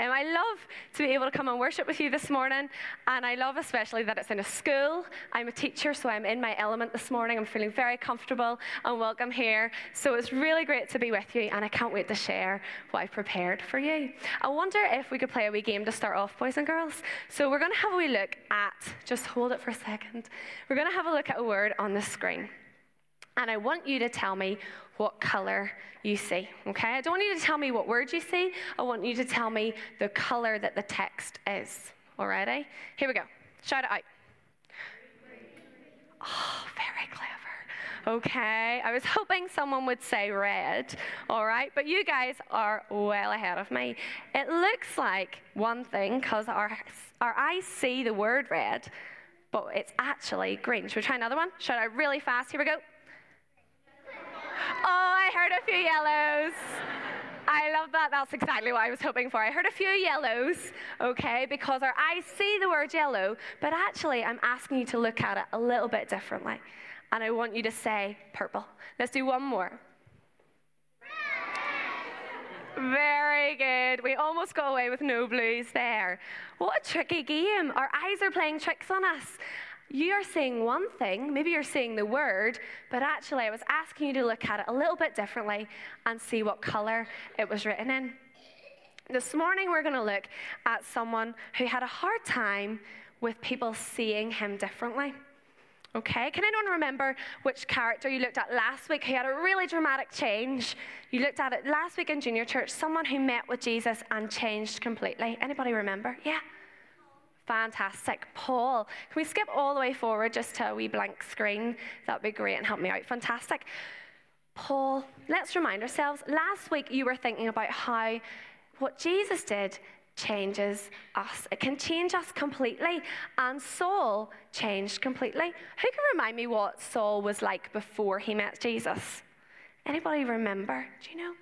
Um, I love to be able to come and worship with you this morning, and I love especially that it's in a school. I'm a teacher, so I'm in my element this morning. I'm feeling very comfortable and welcome here. So it's really great to be with you, and I can't wait to share what I've prepared for you. I wonder if we could play a wee game to start off, boys and girls. So we're going to have a wee look at, just hold it for a second. We're going to have a look at a word on the screen. And I want you to tell me what color you see. Okay? I don't want you to tell me what word you see. I want you to tell me the color that the text is. Alrighty? Eh? Here we go. Shout it out. Oh, very clever. Okay, I was hoping someone would say red, all right, but you guys are well ahead of me. It looks like one thing because our, our eyes see the word red, but it's actually green. Should we try another one? Shout out really fast. Here we go. Oh, I heard a few yellows. I love that. That's exactly what I was hoping for. I heard a few yellows, okay, because our eyes see the word yellow, but actually, I'm asking you to look at it a little bit differently. And I want you to say purple. Let's do one more. Very good. We almost got away with no blues there. What a tricky game. Our eyes are playing tricks on us you are saying one thing, maybe you're saying the word, but actually I was asking you to look at it a little bit differently and see what color it was written in. This morning we're going to look at someone who had a hard time with people seeing him differently. Okay, can anyone remember which character you looked at last week who had a really dramatic change? You looked at it last week in junior church, someone who met with Jesus and changed completely. Anybody remember? Yeah. Fantastic. Paul, can we skip all the way forward just to a wee blank screen? That'd be great and help me out. Fantastic. Paul, let's remind ourselves last week you were thinking about how what Jesus did changes us. It can change us completely. And Saul changed completely. Who can remind me what Saul was like before he met Jesus? Anybody remember? Do you know?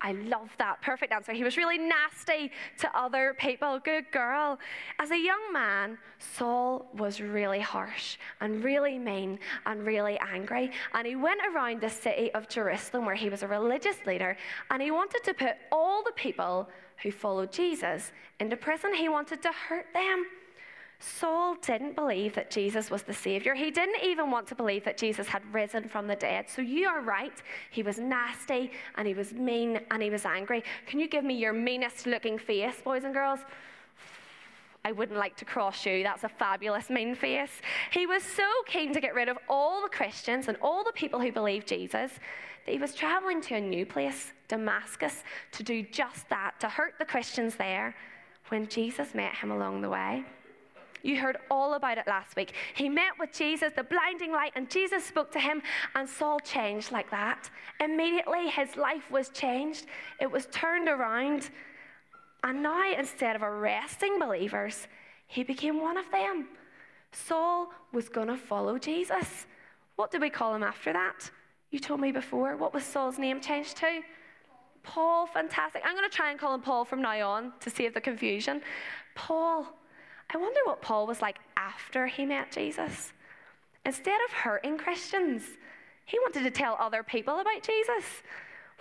I love that. Perfect answer. He was really nasty to other people. Good girl. As a young man, Saul was really harsh and really mean and really angry. And he went around the city of Jerusalem where he was a religious leader and he wanted to put all the people who followed Jesus into prison. He wanted to hurt them. Saul didn't believe that Jesus was the Savior. He didn't even want to believe that Jesus had risen from the dead. So you are right. He was nasty and he was mean and he was angry. Can you give me your meanest looking face, boys and girls? I wouldn't like to cross you. That's a fabulous mean face. He was so keen to get rid of all the Christians and all the people who believed Jesus that he was traveling to a new place, Damascus, to do just that, to hurt the Christians there when Jesus met him along the way. You heard all about it last week. He met with Jesus, the blinding light, and Jesus spoke to him, and Saul changed like that. Immediately, his life was changed, it was turned around. And now, instead of arresting believers, he became one of them. Saul was going to follow Jesus. What did we call him after that? You told me before. What was Saul's name changed to? Paul, fantastic. I'm going to try and call him Paul from now on to save the confusion. Paul. I wonder what Paul was like after he met Jesus. Instead of hurting Christians, he wanted to tell other people about Jesus.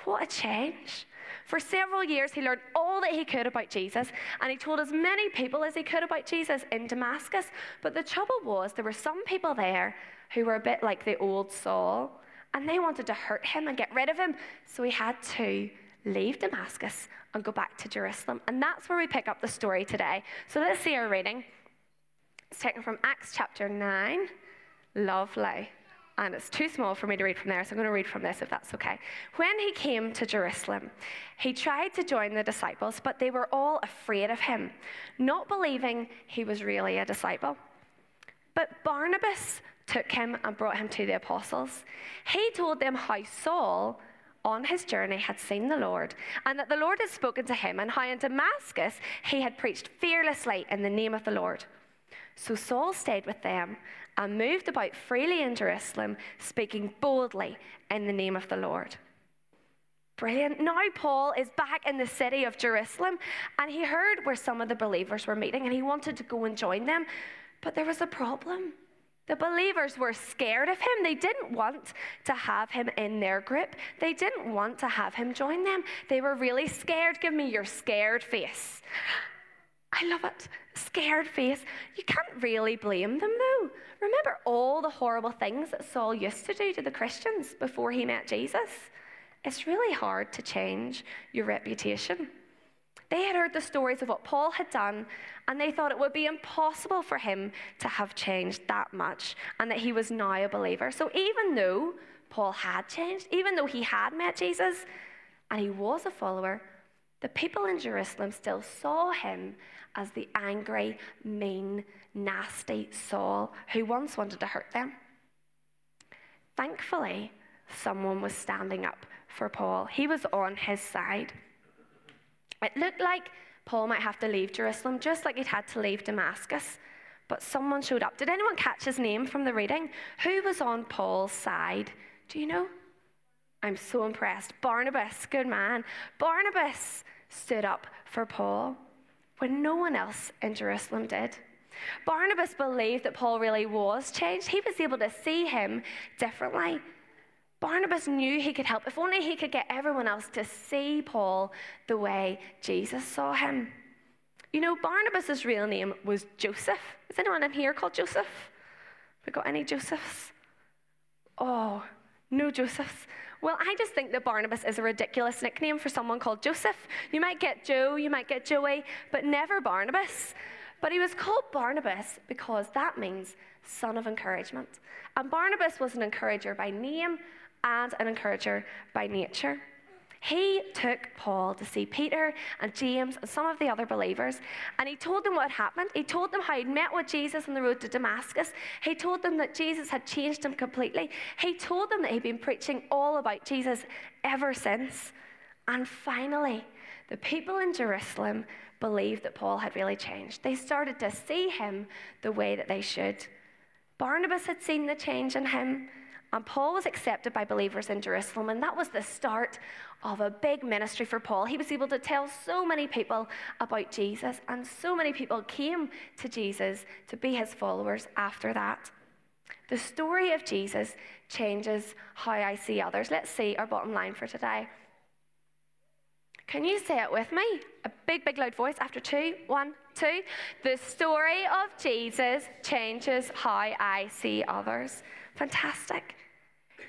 What a change. For several years, he learned all that he could about Jesus, and he told as many people as he could about Jesus in Damascus. But the trouble was, there were some people there who were a bit like the old Saul, and they wanted to hurt him and get rid of him. So he had to leave Damascus and go back to Jerusalem. And that's where we pick up the story today. So let's see our reading. It's taken from Acts chapter 9. Lovely. And it's too small for me to read from there, so I'm going to read from this if that's okay. When he came to Jerusalem, he tried to join the disciples, but they were all afraid of him, not believing he was really a disciple. But Barnabas took him and brought him to the apostles. He told them how Saul on his journey had seen the Lord, and that the Lord had spoken to him, and how in Damascus he had preached fearlessly in the name of the Lord. So Saul stayed with them and moved about freely in Jerusalem, speaking boldly in the name of the Lord. Brilliant. Now Paul is back in the city of Jerusalem, and he heard where some of the believers were meeting, and he wanted to go and join them. But there was a problem. The believers were scared of him. They didn't want to have him in their group. They didn't want to have him join them. They were really scared. Give me your scared face. I love it. Scared face. You can't really blame them though. Remember all the horrible things that Saul used to do to the Christians before he met Jesus? It's really hard to change your reputation. They had heard the stories of what Paul had done, and they thought it would be impossible for him to have changed that much, and that he was now a believer. So even though Paul had changed, even though he had met Jesus, and he was a follower, the people in Jerusalem still saw him as the angry, mean, nasty Saul who once wanted to hurt them. Thankfully, someone was standing up for Paul. He was on his side. It looked like Paul might have to leave Jerusalem, just like he'd had to leave Damascus. But someone showed up. Did anyone catch his name from the reading? Who was on Paul's side? Do you know? I'm so impressed. Barnabas, good man. Barnabas stood up for Paul when no one else in Jerusalem did. Barnabas believed that Paul really was changed. He was able to see him differently. Barnabas knew he could help. If only he could get everyone else to see Paul the way Jesus saw him. You know, Barnabas' real name was Joseph. Is anyone in here called Joseph? We got any Josephs? Oh, no Josephs. Well, I just think that Barnabas is a ridiculous nickname for someone called Joseph. You might get Joe, you might get Joey, but never Barnabas. But he was called Barnabas because that means son of encouragement. And Barnabas was an encourager by name and an encourager by nature. He took Paul to see Peter and James and some of the other believers, and he told them what had happened. He told them how he'd met with Jesus on the road to Damascus. He told them that Jesus had changed him completely. He told them that he'd been preaching all about Jesus ever since. And finally, the people in Jerusalem believed that Paul had really changed. They started to see him the way that they should. Barnabas had seen the change in him, and Paul was accepted by believers in Jerusalem, and that was the start of a big ministry for Paul. He was able to tell so many people about Jesus, and so many people came to Jesus to be his followers after that. The story of Jesus changes how I see others. Let's see our bottom line for today. Can you say it with me? A big, big, loud voice after two, one, two. The story of Jesus changes how I see others. Fantastic.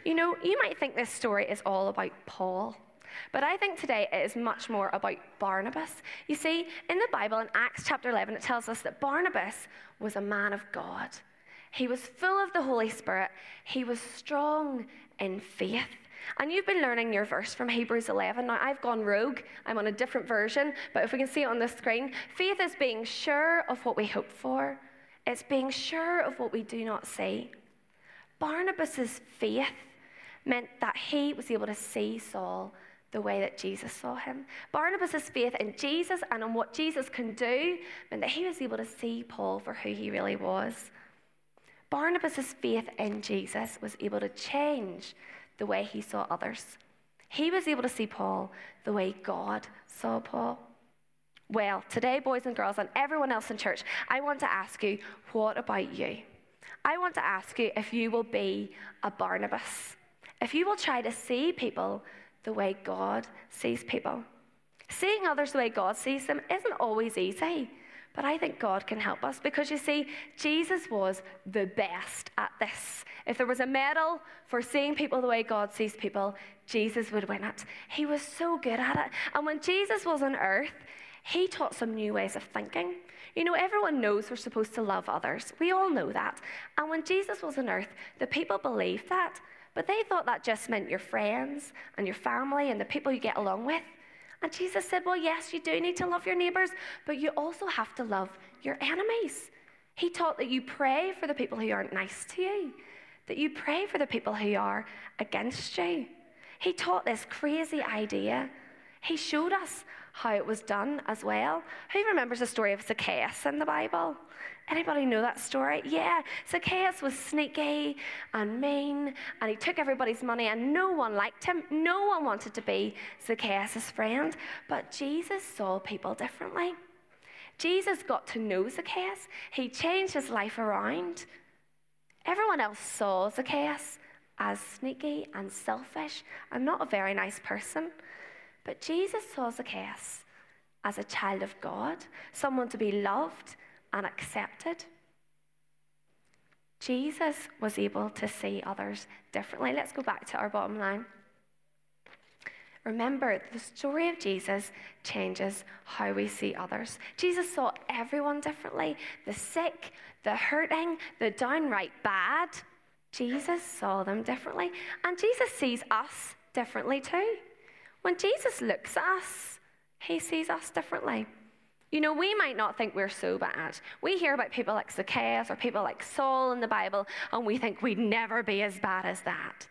You know, you might think this story is all about Paul. But I think today it is much more about Barnabas. You see, in the Bible, in Acts chapter 11, it tells us that Barnabas was a man of God. He was full of the Holy Spirit, he was strong in faith. And you've been learning your verse from Hebrews 11. Now, I've gone rogue. I'm on a different version, but if we can see it on the screen, faith is being sure of what we hope for, it's being sure of what we do not see. Barnabas' faith meant that he was able to see Saul the way that Jesus saw him. Barnabas' faith in Jesus and in what Jesus can do meant that he was able to see Paul for who he really was. Barnabas' faith in Jesus was able to change the way he saw others. He was able to see Paul the way God saw Paul. Well, today, boys and girls, and everyone else in church, I want to ask you, what about you? I want to ask you if you will be a Barnabas, if you will try to see people the way God sees people. Seeing others the way God sees them isn't always easy. But I think God can help us because you see, Jesus was the best at this. If there was a medal for seeing people the way God sees people, Jesus would win it. He was so good at it. And when Jesus was on earth, he taught some new ways of thinking. You know, everyone knows we're supposed to love others. We all know that. And when Jesus was on earth, the people believed that. But they thought that just meant your friends and your family and the people you get along with. And Jesus said, Well, yes, you do need to love your neighbors, but you also have to love your enemies. He taught that you pray for the people who aren't nice to you, that you pray for the people who are against you. He taught this crazy idea. He showed us how it was done as well. Who remembers the story of Zacchaeus in the Bible? Anybody know that story? Yeah, Zacchaeus was sneaky and mean, and he took everybody's money, and no one liked him. No one wanted to be Zacchaeus' friend. But Jesus saw people differently. Jesus got to know Zacchaeus, he changed his life around. Everyone else saw Zacchaeus as sneaky and selfish and not a very nice person. But Jesus saw Zacchaeus as a child of God, someone to be loved and accepted. Jesus was able to see others differently. Let's go back to our bottom line. Remember, the story of Jesus changes how we see others. Jesus saw everyone differently the sick, the hurting, the downright bad. Jesus saw them differently. And Jesus sees us differently too. When Jesus looks at us, he sees us differently. You know, we might not think we're so bad. We hear about people like Zacchaeus or people like Saul in the Bible, and we think we'd never be as bad as that.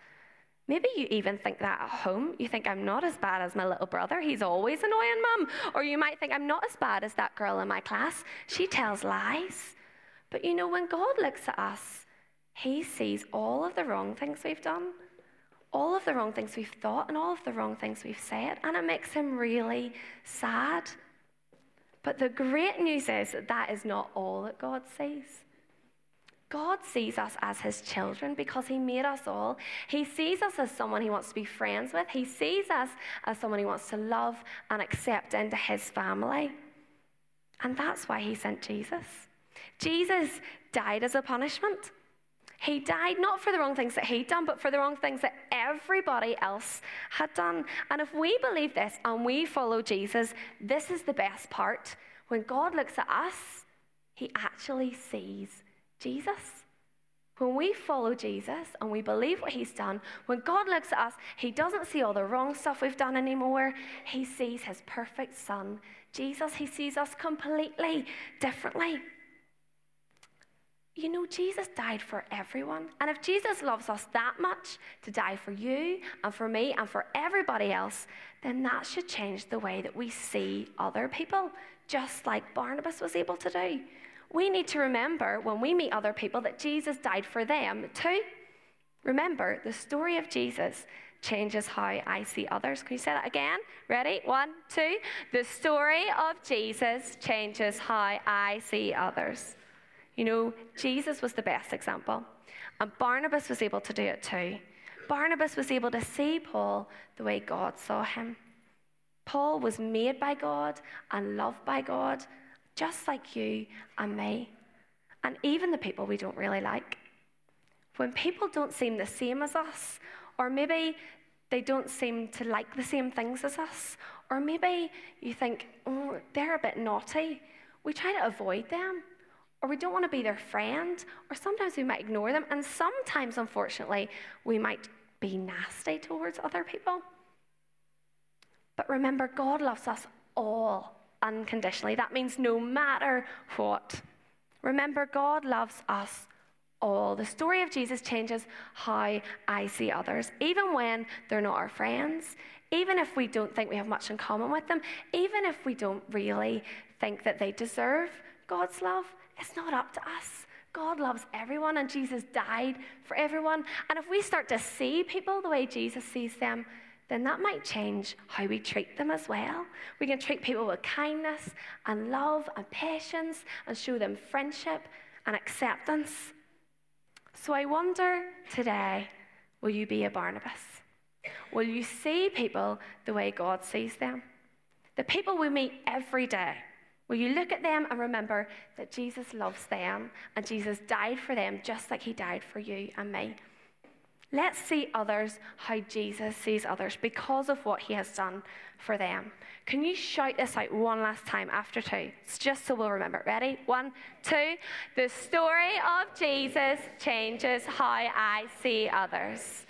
Maybe you even think that at home. You think, I'm not as bad as my little brother. He's always annoying mum. Or you might think, I'm not as bad as that girl in my class. She tells lies. But you know, when God looks at us, He sees all of the wrong things we've done, all of the wrong things we've thought, and all of the wrong things we've said. And it makes Him really sad. But the great news is that that is not all that God sees. God sees us as his children because he made us all. He sees us as someone he wants to be friends with. He sees us as someone he wants to love and accept into his family. And that's why he sent Jesus. Jesus died as a punishment. He died not for the wrong things that he'd done, but for the wrong things that everybody else had done. And if we believe this and we follow Jesus, this is the best part. When God looks at us, he actually sees Jesus. When we follow Jesus and we believe what he's done, when God looks at us, he doesn't see all the wrong stuff we've done anymore. He sees his perfect son, Jesus. He sees us completely differently you know, Jesus died for everyone. And if Jesus loves us that much to die for you and for me and for everybody else, then that should change the way that we see other people, just like Barnabas was able to do. We need to remember when we meet other people that Jesus died for them too. Remember, the story of Jesus changes how I see others. Can you say that again? Ready? One, two. The story of Jesus changes how I see others. You know, Jesus was the best example, and Barnabas was able to do it too. Barnabas was able to see Paul the way God saw him. Paul was made by God and loved by God, just like you and me, and even the people we don't really like. When people don't seem the same as us, or maybe they don't seem to like the same things as us, or maybe you think, oh, they're a bit naughty, we try to avoid them or we don't want to be their friend, or sometimes we might ignore them, and sometimes, unfortunately, we might be nasty towards other people. But remember, God loves us all unconditionally. That means no matter what. Remember, God loves us all. The story of Jesus changes how I see others, even when they're not our friends, even if we don't think we have much in common with them, even if we don't really think that they deserve God's love. It's not up to us. God loves everyone, and Jesus died for everyone. And if we start to see people the way Jesus sees them, then that might change how we treat them as well. We can treat people with kindness and love and patience and show them friendship and acceptance. So I wonder today will you be a Barnabas? Will you see people the way God sees them? The people we meet every day Will you look at them and remember that Jesus loves them and Jesus died for them just like he died for you and me? Let's see others how Jesus sees others because of what he has done for them. Can you shout this out one last time after two? It's just so we'll remember. Ready? One, two. The story of Jesus changes how I see others.